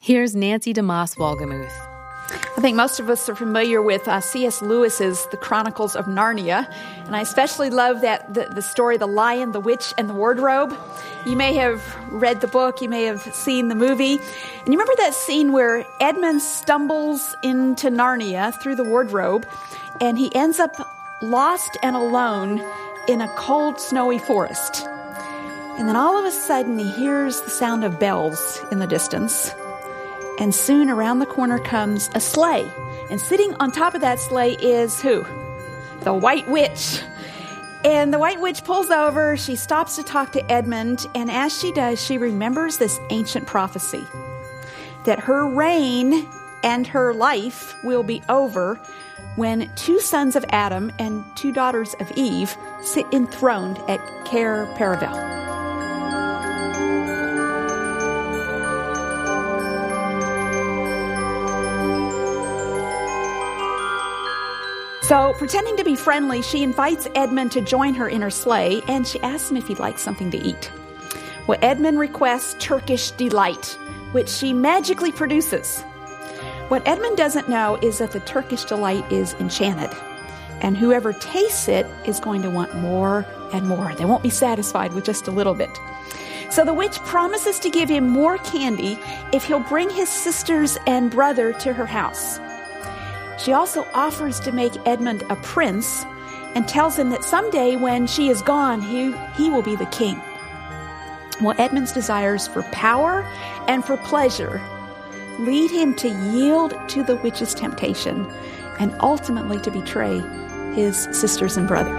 Here's Nancy DeMoss Wolgemuth. I think most of us are familiar with uh, C.S. Lewis's The Chronicles of Narnia, and I especially love that the, the, story The Lion, the Witch, and the Wardrobe. You may have read the book, you may have seen the movie, and you remember that scene where Edmund stumbles into Narnia through the wardrobe, and he ends up lost and alone in a cold, snowy forest. And then all of a sudden, he hears the sound of bells in the distance and soon around the corner comes a sleigh. And sitting on top of that sleigh is who? The White Witch. And the White Witch pulls over. She stops to talk to Edmund. And as she does, she remembers this ancient prophecy that her reign and her life will be over when two sons of Adam and two daughters of Eve sit enthroned at Cair Paravel. So, pretending to be friendly, she invites Edmund to join her in her sleigh and she asks him if he'd like something to eat. Well, Edmund requests Turkish delight, which she magically produces. What Edmund doesn't know is that the Turkish delight is enchanted, and whoever tastes it is going to want more and more. They won't be satisfied with just a little bit. So the witch promises to give him more candy if he'll bring his sisters and brother to her house. She also offers to make Edmund a prince and tells him that someday when she is gone, he, he will be the king. Well, Edmund's desires for power and for pleasure lead him to yield to the witch's temptation and ultimately to betray his sisters and brother.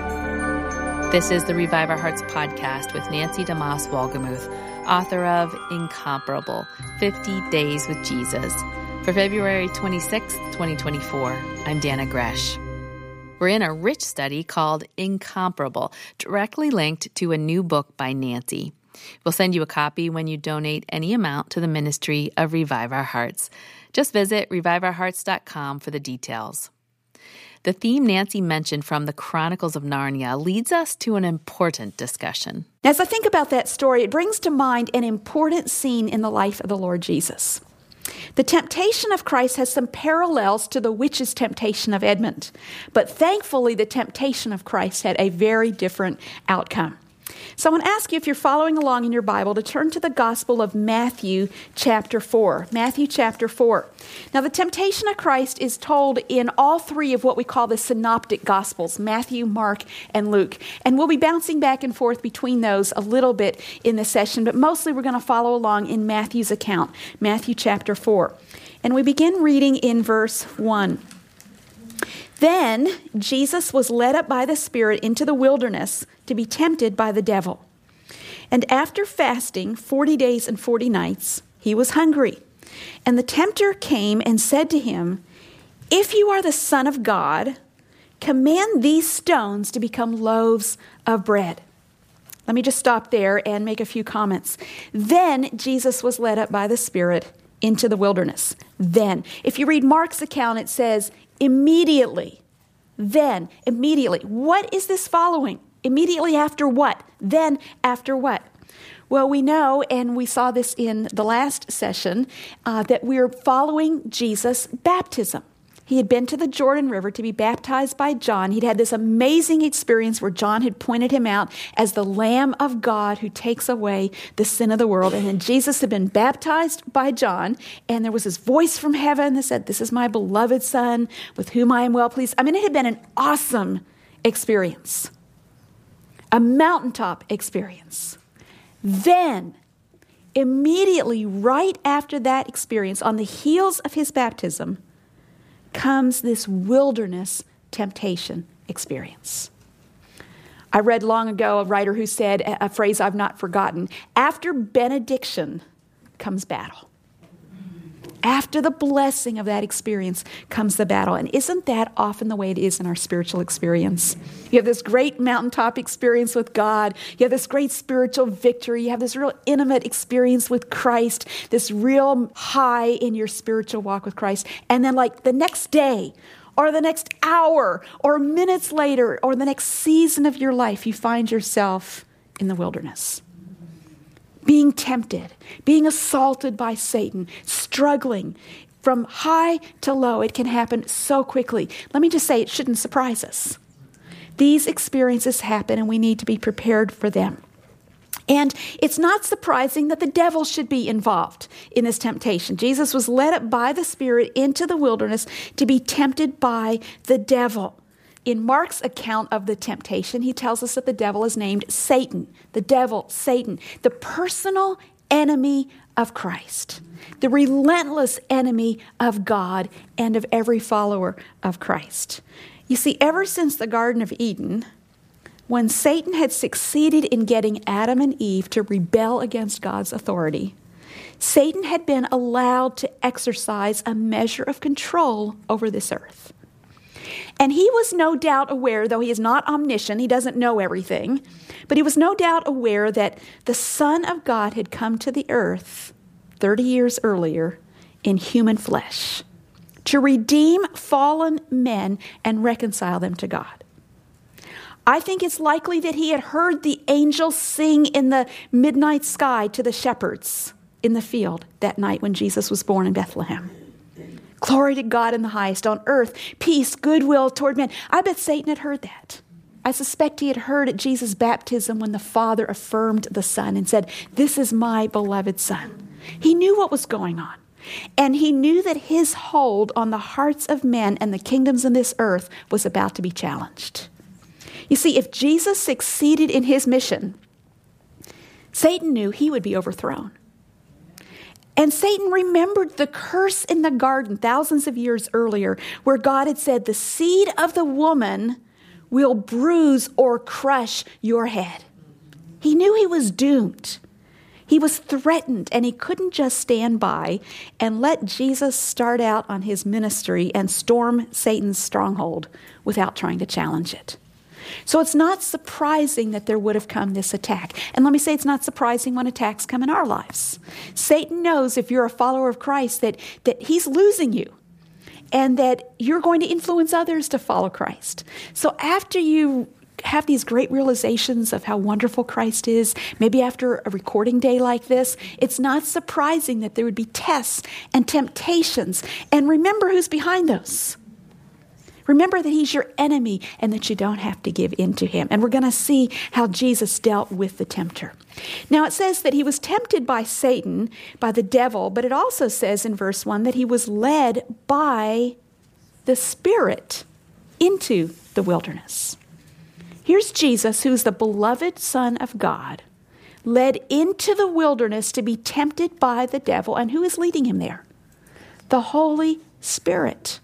This is the Revive Our Hearts podcast with Nancy DeMoss Wolgemuth, author of Incomparable 50 Days with Jesus. For February 26, 2024, I'm Dannah Gresh. We're in a rich study called Incomparable, directly linked to a new book by Nancy. We'll send you a copy when you donate any amount to the ministry of Revive Our Hearts. Just visit reviveourhearts.com for the details. The theme Nancy mentioned from the Chronicles of Narnia leads us to an important discussion. As I think about that story, it brings to mind an important scene in the life of the Lord Jesus. The temptation of Christ has some parallels to the witch's temptation of Edmund, but thankfully, the temptation of Christ had a very different outcome. So I want to ask you if you're following along in your Bible to turn to the Gospel of Matthew, chapter 4. Matthew, chapter 4. Now, the temptation of Christ is told in all three of what we call the synoptic Gospels Matthew, Mark, and Luke. And we'll be bouncing back and forth between those a little bit in this session, but mostly we're going to follow along in Matthew's account, Matthew, chapter 4. And we begin reading in verse 1. Then Jesus was led up by the Spirit into the wilderness to be tempted by the devil. And after fasting 40 days and 40 nights, he was hungry. And the tempter came and said to him, If you are the Son of God, command these stones to become loaves of bread. Let me just stop there and make a few comments. Then Jesus was led up by the Spirit into the wilderness. Then, if you read Mark's account, it says, Immediately. Then, immediately. What is this following? Immediately after what? Then after what? Well, we know, and we saw this in the last session, uh, that we're following Jesus' baptism. He had been to the Jordan River to be baptized by John. He'd had this amazing experience where John had pointed him out as the Lamb of God who takes away the sin of the world. And then Jesus had been baptized by John, and there was this voice from heaven that said, This is my beloved Son with whom I am well pleased. I mean, it had been an awesome experience, a mountaintop experience. Then, immediately right after that experience, on the heels of his baptism, comes this wilderness temptation experience. I read long ago a writer who said a phrase I've not forgotten after benediction comes battle. After the blessing of that experience comes the battle. And isn't that often the way it is in our spiritual experience? You have this great mountaintop experience with God. You have this great spiritual victory. You have this real intimate experience with Christ, this real high in your spiritual walk with Christ. And then, like the next day, or the next hour, or minutes later, or the next season of your life, you find yourself in the wilderness being tempted, being assaulted by Satan, struggling from high to low. It can happen so quickly. Let me just say, it shouldn't surprise us. These experiences happen, and we need to be prepared for them. And it's not surprising that the devil should be involved in this temptation. Jesus was led up by the Spirit into the wilderness to be tempted by the devil. In Mark's account of the temptation, he tells us that the devil is named Satan. The devil, Satan, the personal enemy of Christ, the relentless enemy of God and of every follower of Christ. You see, ever since the Garden of Eden, when Satan had succeeded in getting Adam and Eve to rebel against God's authority, Satan had been allowed to exercise a measure of control over this earth. And he was no doubt aware, though he is not omniscient, he doesn't know everything, but he was no doubt aware that the Son of God had come to the earth 30 years earlier in human flesh to redeem fallen men and reconcile them to God. I think it's likely that he had heard the angels sing in the midnight sky to the shepherds in the field that night when Jesus was born in Bethlehem. Glory to God in the highest, on earth, peace, goodwill toward men. I bet Satan had heard that. I suspect he had heard at Jesus' baptism when the Father affirmed the Son and said, This is my beloved Son. He knew what was going on. And he knew that his hold on the hearts of men and the kingdoms in this earth was about to be challenged. You see, if Jesus succeeded in his mission, Satan knew he would be overthrown. And Satan remembered the curse in the garden thousands of years earlier, where God had said, The seed of the woman will bruise or crush your head. He knew he was doomed. He was threatened, and he couldn't just stand by and let Jesus start out on his ministry and storm Satan's stronghold without trying to challenge it. So it's not surprising that there would have come this attack. And let me say, it's not surprising when attacks come in our lives. Satan knows if you're a follower of Christ that, that he's losing you and that you're going to influence others to follow Christ. So after you have these great realizations of how wonderful Christ is, maybe after a recording day like this, it's not surprising that there would be tests and temptations. And remember who's behind those. Remember that he's your enemy and that you don't have to give in to him. And we're going to see how Jesus dealt with the tempter. Now, it says that he was tempted by Satan, by the devil, but it also says in verse 1 that he was led by the Spirit into the wilderness. Here's Jesus, who's the beloved Son of God, led into the wilderness to be tempted by the devil. And who is leading him there? The Holy Spirit.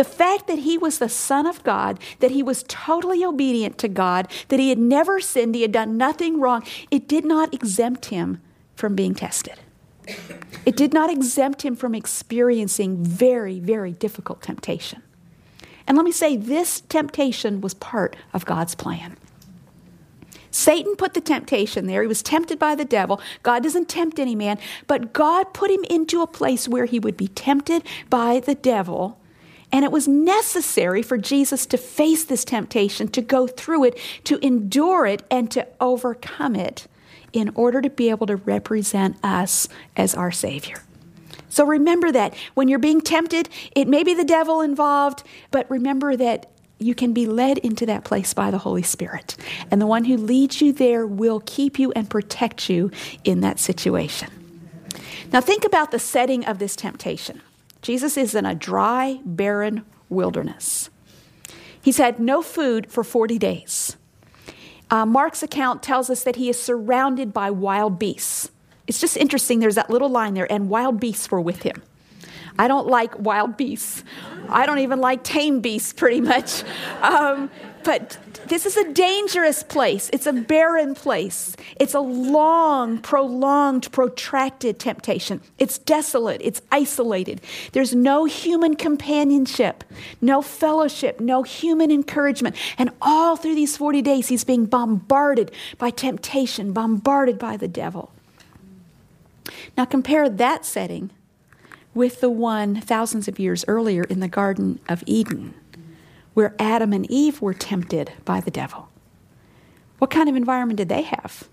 The fact that he was the Son of God, that he was totally obedient to God, that he had never sinned, he had done nothing wrong, it did not exempt him from being tested. It did not exempt him from experiencing very, very difficult temptation. And let me say, this temptation was part of God's plan. Satan put the temptation there. He was tempted by the devil. God doesn't tempt any man, but God put him into a place where he would be tempted by the devil and it was necessary for Jesus to face this temptation, to go through it, to endure it, and to overcome it in order to be able to represent us as our Savior. So remember that when you're being tempted, it may be the devil involved, but remember that you can be led into that place by the Holy Spirit. And the one who leads you there will keep you and protect you in that situation. Now, think about the setting of this temptation. Jesus is in a dry, barren wilderness. He's had no food for 40 days. Uh, Mark's account tells us that he is surrounded by wild beasts. It's just interesting, there's that little line there, and wild beasts were with him. I don't like wild beasts. I don't even like tame beasts, pretty much. Um, but this is a dangerous place. It's a barren place. It's a long, prolonged, protracted temptation. It's desolate. It's isolated. There's no human companionship, no fellowship, no human encouragement. And all through these 40 days, he's being bombarded by temptation, bombarded by the devil. Now, compare that setting with the one thousands of years earlier in the Garden of Eden where Adam and Eve were tempted by the devil. What kind of environment did they have?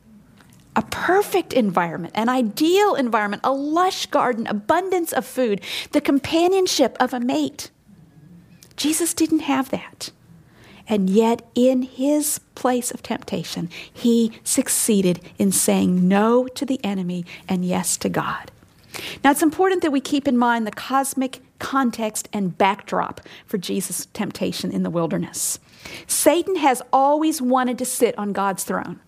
a perfect environment, an ideal environment, a lush garden, abundance of food, the companionship of a mate. Jesus didn't have that. And yet, in his place of temptation, he succeeded in saying no to the enemy and yes to God. Now, it's important that we keep in mind the cosmic context and backdrop for Jesus' temptation in the wilderness. Satan has always wanted to sit on God's throne.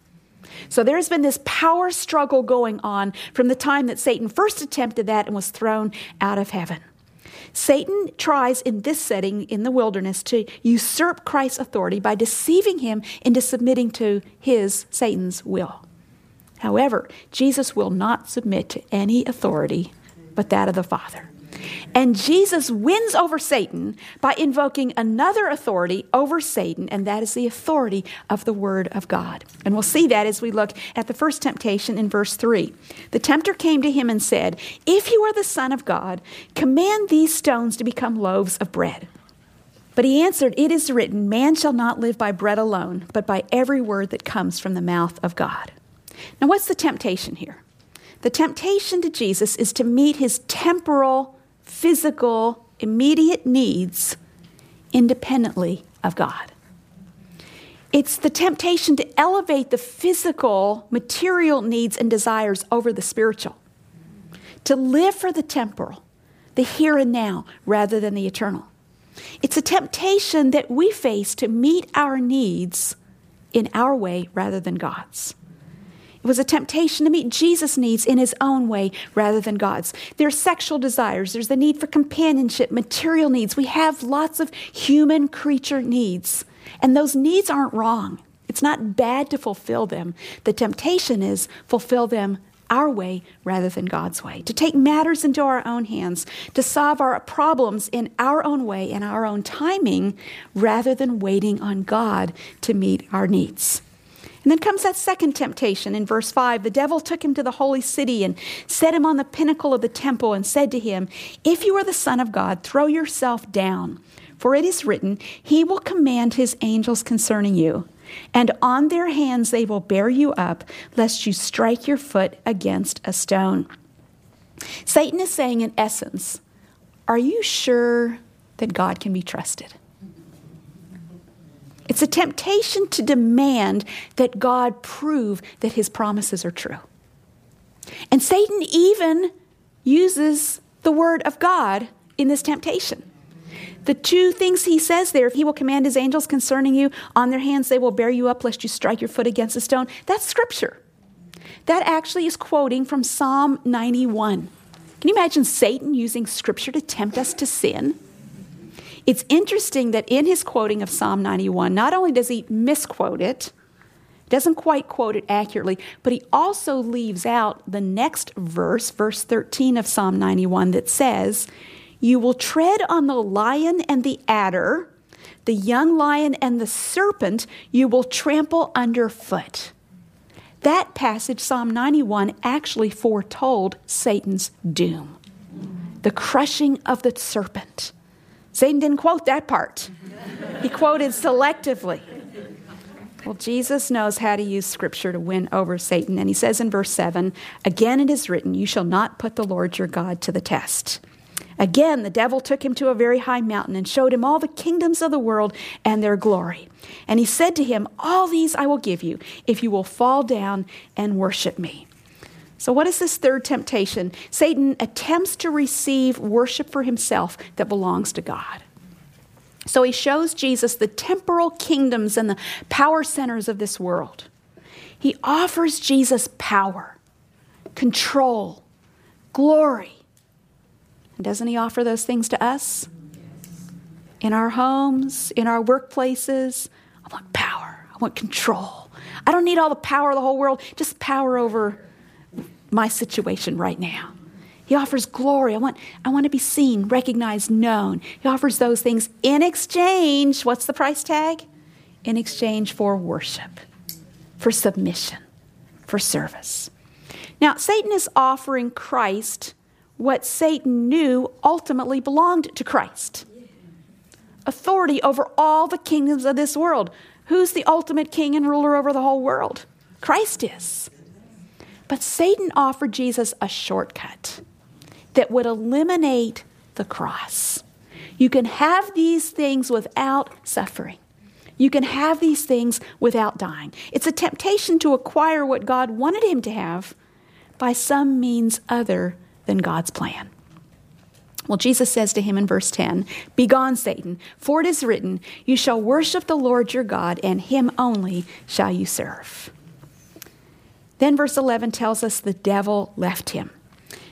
So there's been this power struggle going on from the time that Satan first attempted that and was thrown out of heaven. Satan tries in this setting in the wilderness to usurp Christ's authority by deceiving him into submitting to his, Satan's, will. However, Jesus will not submit to any authority but that of the Father. And Jesus wins over Satan by invoking another authority over Satan, and that is the authority of the Word of God. And we'll see that as we look at the first temptation in verse 3. The tempter came to him and said, If you are the Son of God, command these stones to become loaves of bread. But he answered, It is written, Man shall not live by bread alone, but by every word that comes from the mouth of God. Now, what's the temptation here? The temptation to Jesus is to meet his temporal physical, immediate needs independently of God. It's the temptation to elevate the physical, material needs and desires over the spiritual, to live for the temporal, the here and now, rather than the eternal. It's a temptation that we face to meet our needs in our way rather than God's. It was a temptation to meet Jesus' needs in his own way rather than God's. There's sexual desires, there's the need for companionship, material needs. We have lots of human creature needs, and those needs aren't wrong. It's not bad to fulfill them. The temptation is fulfill them our way rather than God's way, to take matters into our own hands, to solve our problems in our own way, in our own timing, rather than waiting on God to meet our needs. And then comes that second temptation in verse 5. The devil took him to the holy city and set him on the pinnacle of the temple and said to him, If you are the Son of God, throw yourself down. For it is written, He will command His angels concerning you, and on their hands they will bear you up, lest you strike your foot against a stone. Satan is saying, in essence, Are you sure that God can be trusted? It's a temptation to demand that God prove that his promises are true. And Satan even uses the word of God in this temptation. The two things he says there, if he will command his angels concerning you, on their hands they will bear you up lest you strike your foot against a stone, that's scripture. That actually is quoting from Psalm 91. Can you imagine Satan using scripture to tempt us to sin? It's interesting that in his quoting of Psalm 91, not only does he misquote it, doesn't quite quote it accurately, but he also leaves out the next verse, verse 13 of Psalm 91, that says, You will tread on the lion and the adder, the young lion and the serpent, you will trample underfoot. That passage, Psalm 91, actually foretold Satan's doom the crushing of the serpent. Satan didn't quote that part, he quoted selectively. Well, Jesus knows how to use scripture to win over Satan. And he says in verse 7 Again it is written, You shall not put the Lord your God to the test. Again, the devil took him to a very high mountain and showed him all the kingdoms of the world and their glory. And he said to him, All these I will give you if you will fall down and worship me. So, what is this third temptation? Satan attempts to receive worship for himself that belongs to God. So, he shows Jesus the temporal kingdoms and the power centers of this world. He offers Jesus power, control, glory. And doesn't he offer those things to us? In our homes, in our workplaces. I want power, I want control. I don't need all the power of the whole world, just power over my situation right now. He offers glory. I want, I want to be seen, recognized, known. He offers those things in exchange. What's the price tag? In exchange for worship, for submission, for service. Now, Satan is offering Christ what Satan knew ultimately belonged to Christ authority over all the kingdoms of this world. Who's the ultimate king and ruler over the whole world? Christ is. But Satan offered Jesus a shortcut that would eliminate the cross. You can have these things without suffering. You can have these things without dying. It's a temptation to acquire what God wanted him to have by some means other than God's plan. Well, Jesus says to him in verse 10 Begone, Satan, for it is written, You shall worship the Lord your God, and him only shall you serve. Then verse 11 tells us the devil left him.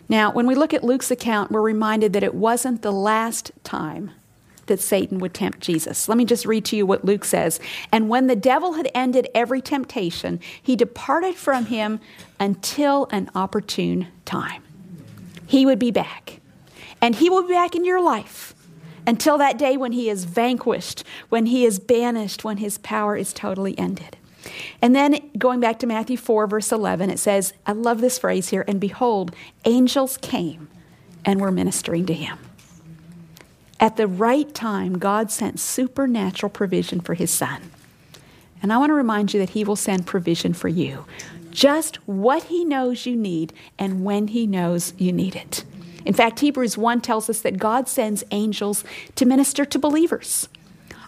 Now, when we look at Luke's account, we're reminded that it wasn't the last time that Satan would tempt Jesus. Let me just read to you what Luke says. And when the devil had ended every temptation, he departed from him until an opportune time. He would be back. And he will be back in your life until that day when he is vanquished, when he is banished, when his power is totally ended. And then going back to Matthew 4, verse 11, it says, I love this phrase here, and behold, angels came and were ministering to him. At the right time, God sent supernatural provision for his son. And I want to remind you that he will send provision for you. Just what he knows you need and when he knows you need it. In fact, Hebrews 1 tells us that God sends angels to minister to believers.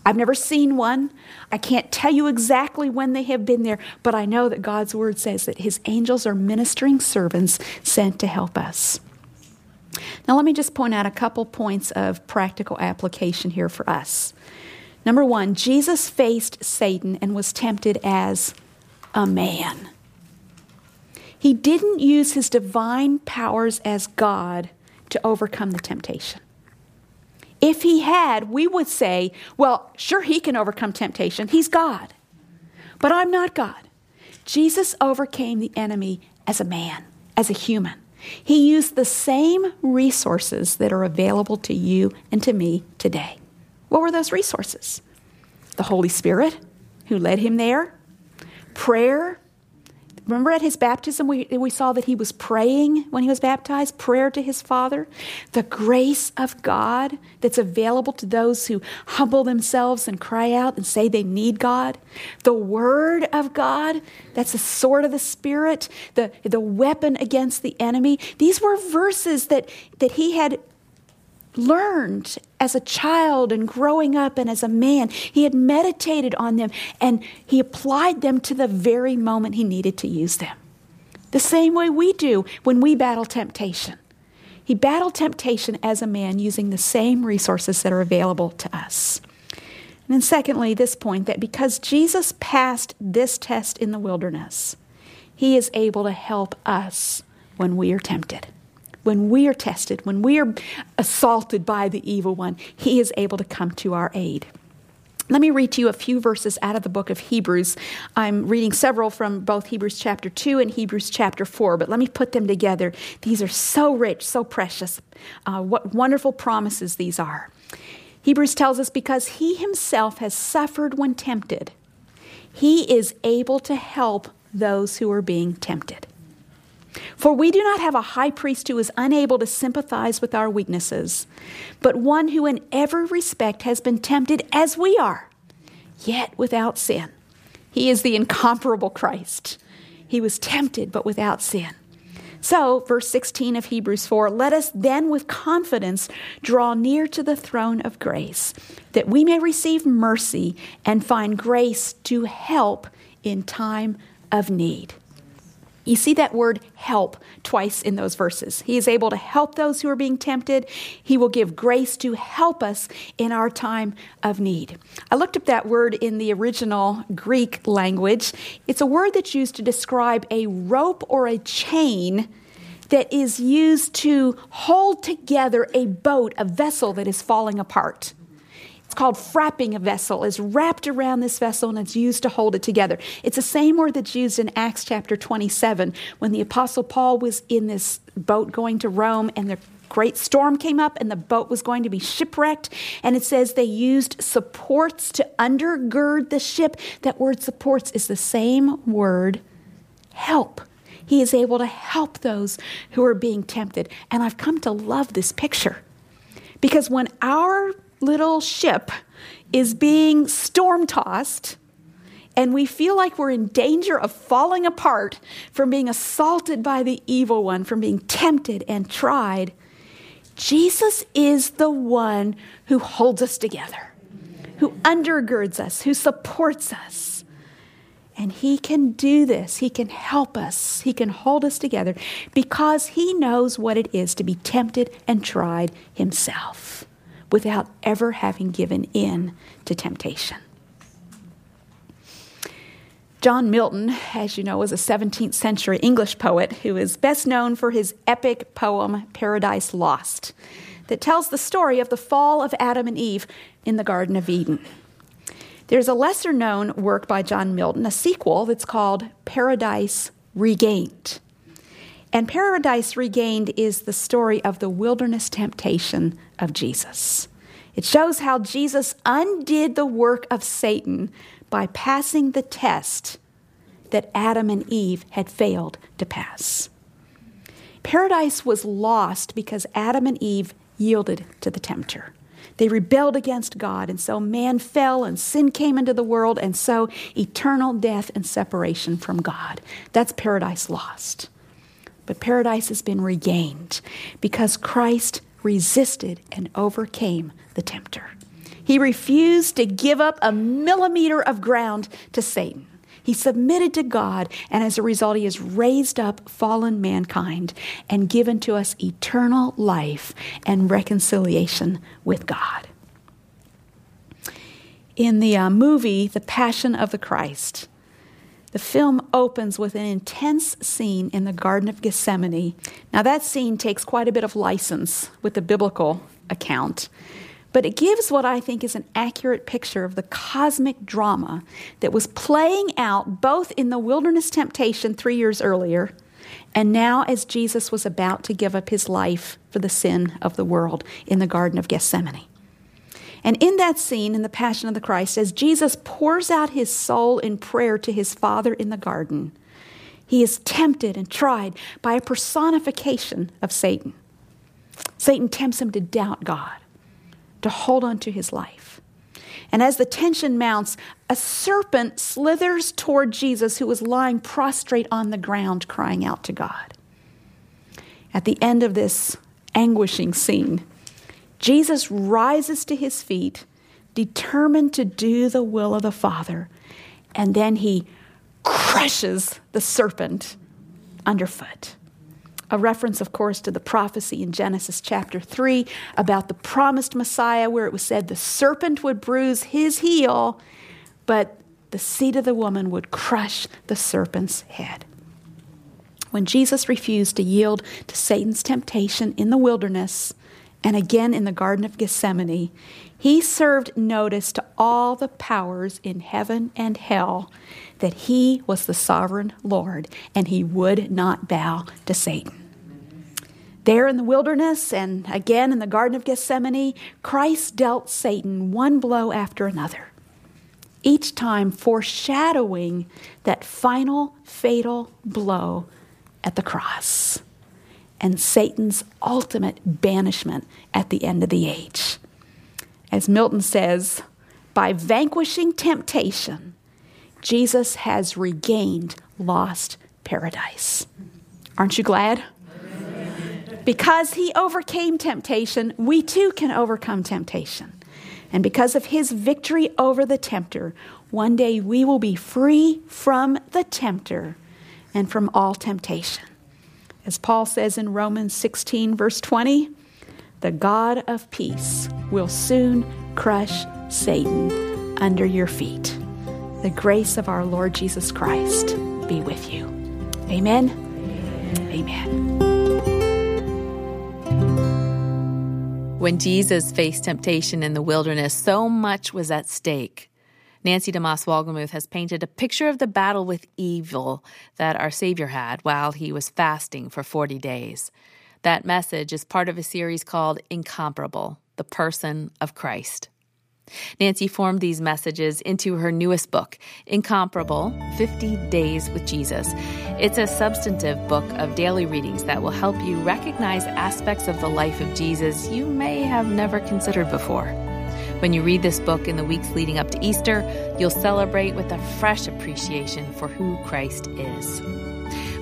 I've never seen one. I can't tell you exactly when they have been there, but I know that God's word says that his angels are ministering servants sent to help us. Now, let me just point out a couple points of practical application here for us. Number one, Jesus faced Satan and was tempted as a man. He didn't use his divine powers as God to overcome the temptation. If he had, we would say, well, sure, he can overcome temptation. He's God. But I'm not God. Jesus overcame the enemy as a man, as a human. He used the same resources that are available to you and to me today. What were those resources? The Holy Spirit, who led him there, prayer, Remember at his baptism, we, we saw that he was praying when he was baptized, prayer to his Father. The grace of God that's available to those who humble themselves and cry out and say they need God. The Word of God, that's the sword of the Spirit, the, the weapon against the enemy. These were verses that, that he had learned as a child and growing up and as a man. He had meditated on them and he applied them to the very moment he needed to use them. The same way we do when we battle temptation. He battled temptation as a man using the same resources that are available to us. And then, secondly, this point that because Jesus passed this test in the wilderness, he is able to help us when we are tempted when we are tested, when we are assaulted by the evil one, he is able to come to our aid. Let me read to you a few verses out of the book of Hebrews. I'm reading several from both Hebrews chapter 2 and Hebrews chapter 4, but let me put them together. These are so rich, so precious. Uh, what wonderful promises these are. Hebrews tells us because he himself has suffered when tempted, he is able to help those who are being tempted. For we do not have a high priest who is unable to sympathize with our weaknesses, but one who in every respect has been tempted as we are, yet without sin. He is the incomparable Christ. He was tempted, but without sin. So, verse 16 of Hebrews 4 let us then with confidence draw near to the throne of grace, that we may receive mercy and find grace to help in time of need. You see that word help twice in those verses. He is able to help those who are being tempted. He will give grace to help us in our time of need. I looked up that word in the original Greek language. It's a word that's used to describe a rope or a chain that is used to hold together a boat, a vessel that is falling apart. Called frapping a vessel. is wrapped around this vessel and it's used to hold it together. It's the same word that's used in Acts chapter 27 when the Apostle Paul was in this boat going to Rome and the great storm came up and the boat was going to be shipwrecked. And it says they used supports to undergird the ship. That word supports is the same word help. He is able to help those who are being tempted. And I've come to love this picture because when our little ship is being storm tossed and we feel like we're in danger of falling apart from being assaulted by the evil one, from being tempted and tried, Jesus is the one who holds us together, who undergirds us, who supports us. And He can do this. He can help us. He can hold us together because He knows what it is to be tempted and tried Himself without ever having given in to temptation. John Milton, as you know, was a 17th century English poet who is best known for his epic poem Paradise Lost, that tells the story of the fall of Adam and Eve in the Garden of Eden. There's a lesser known work by John Milton, a sequel that's called Paradise Regained. And Paradise Regained is the story of the wilderness temptation of Jesus. It shows how Jesus undid the work of Satan by passing the test that Adam and Eve had failed to pass. Paradise was lost because Adam and Eve yielded to the tempter. They rebelled against God, and so man fell and sin came into the world, and so eternal death and separation from God. That's paradise lost. But paradise has been regained because Christ resisted and overcame the tempter. He refused to give up a millimeter of ground to Satan. He submitted to God, and as a result, he has raised up fallen mankind and given to us eternal life and reconciliation with God. In the uh, movie, The Passion of the Christ, the film opens with an intense scene in the Garden of Gethsemane. Now, that scene takes quite a bit of license with the biblical account. But it gives what I think is an accurate picture of the cosmic drama that was playing out both in the wilderness temptation three years earlier and now as Jesus was about to give up his life for the sin of the world in the Garden of Gethsemane. And in that scene, in the Passion of the Christ, as Jesus pours out his soul in prayer to his Father in the garden, he is tempted and tried by a personification of Satan. Satan tempts him to doubt God to hold on to his life. And as the tension mounts, a serpent slithers toward Jesus, who was lying prostrate on the ground, crying out to God. At the end of this anguishing scene, Jesus rises to his feet, determined to do the will of the Father, and then he crushes the serpent underfoot a reference, of course, to the prophecy in Genesis chapter 3 about the promised Messiah, where it was said the serpent would bruise his heel, but the seed of the woman would crush the serpent's head. When Jesus refused to yield to Satan's temptation in the wilderness and again in the Garden of Gethsemane, he served notice to all the powers in heaven and hell that he was the sovereign Lord and he would not bow to Satan. There in the wilderness and again in the Garden of Gethsemane, Christ dealt Satan one blow after another, each time foreshadowing that final fatal blow at the cross and Satan's ultimate banishment at the end of the age. As Milton says, by vanquishing temptation, Jesus has regained lost paradise. Aren't you glad? Because he overcame temptation, we too can overcome temptation. And because of his victory over the tempter, one day we will be free from the tempter and from all temptation. As Paul says in Romans 16, verse 20, the God of peace will soon crush Satan under your feet. The grace of our Lord Jesus Christ be with you. Amen. Amen. When Jesus faced temptation in the wilderness, so much was at stake. Nancy DeMoss Wolgemuth has painted a picture of the battle with evil that our Savior had while he was fasting for 40 days. That message is part of a series called Incomparable The Person of Christ. Nancy formed these messages into her newest book, Incomparable 50 Days with Jesus. It's a substantive book of daily readings that will help you recognize aspects of the life of Jesus you may have never considered before. When you read this book in the weeks leading up to Easter, you'll celebrate with a fresh appreciation for who Christ is.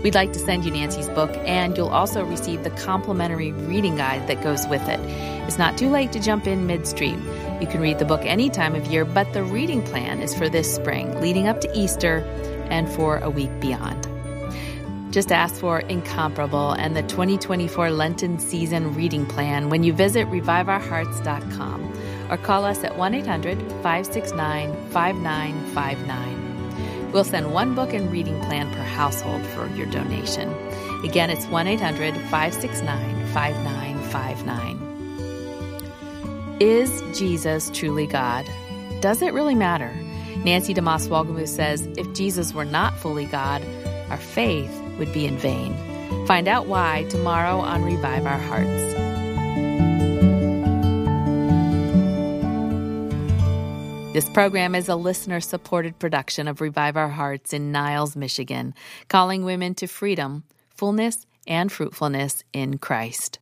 We'd like to send you Nancy's book, and you'll also receive the complimentary reading guide that goes with it. It's not too late to jump in midstream. You can read the book any time of year, but the reading plan is for this spring, leading up to Easter, and for a week beyond. Just ask for Incomparable and the 2024 Lenten Season Reading Plan when you visit reviveourhearts.com or call us at 1 800 569 5959. We'll send one book and reading plan per household for your donation. Again, it's 1 800 569 5959. Is Jesus truly God? Does it really matter? Nancy DeMoss Wolgemuth says if Jesus were not fully God, our faith would be in vain. Find out why tomorrow on Revive Our Hearts. This program is a listener supported production of Revive Our Hearts in Niles, Michigan, calling women to freedom, fullness, and fruitfulness in Christ.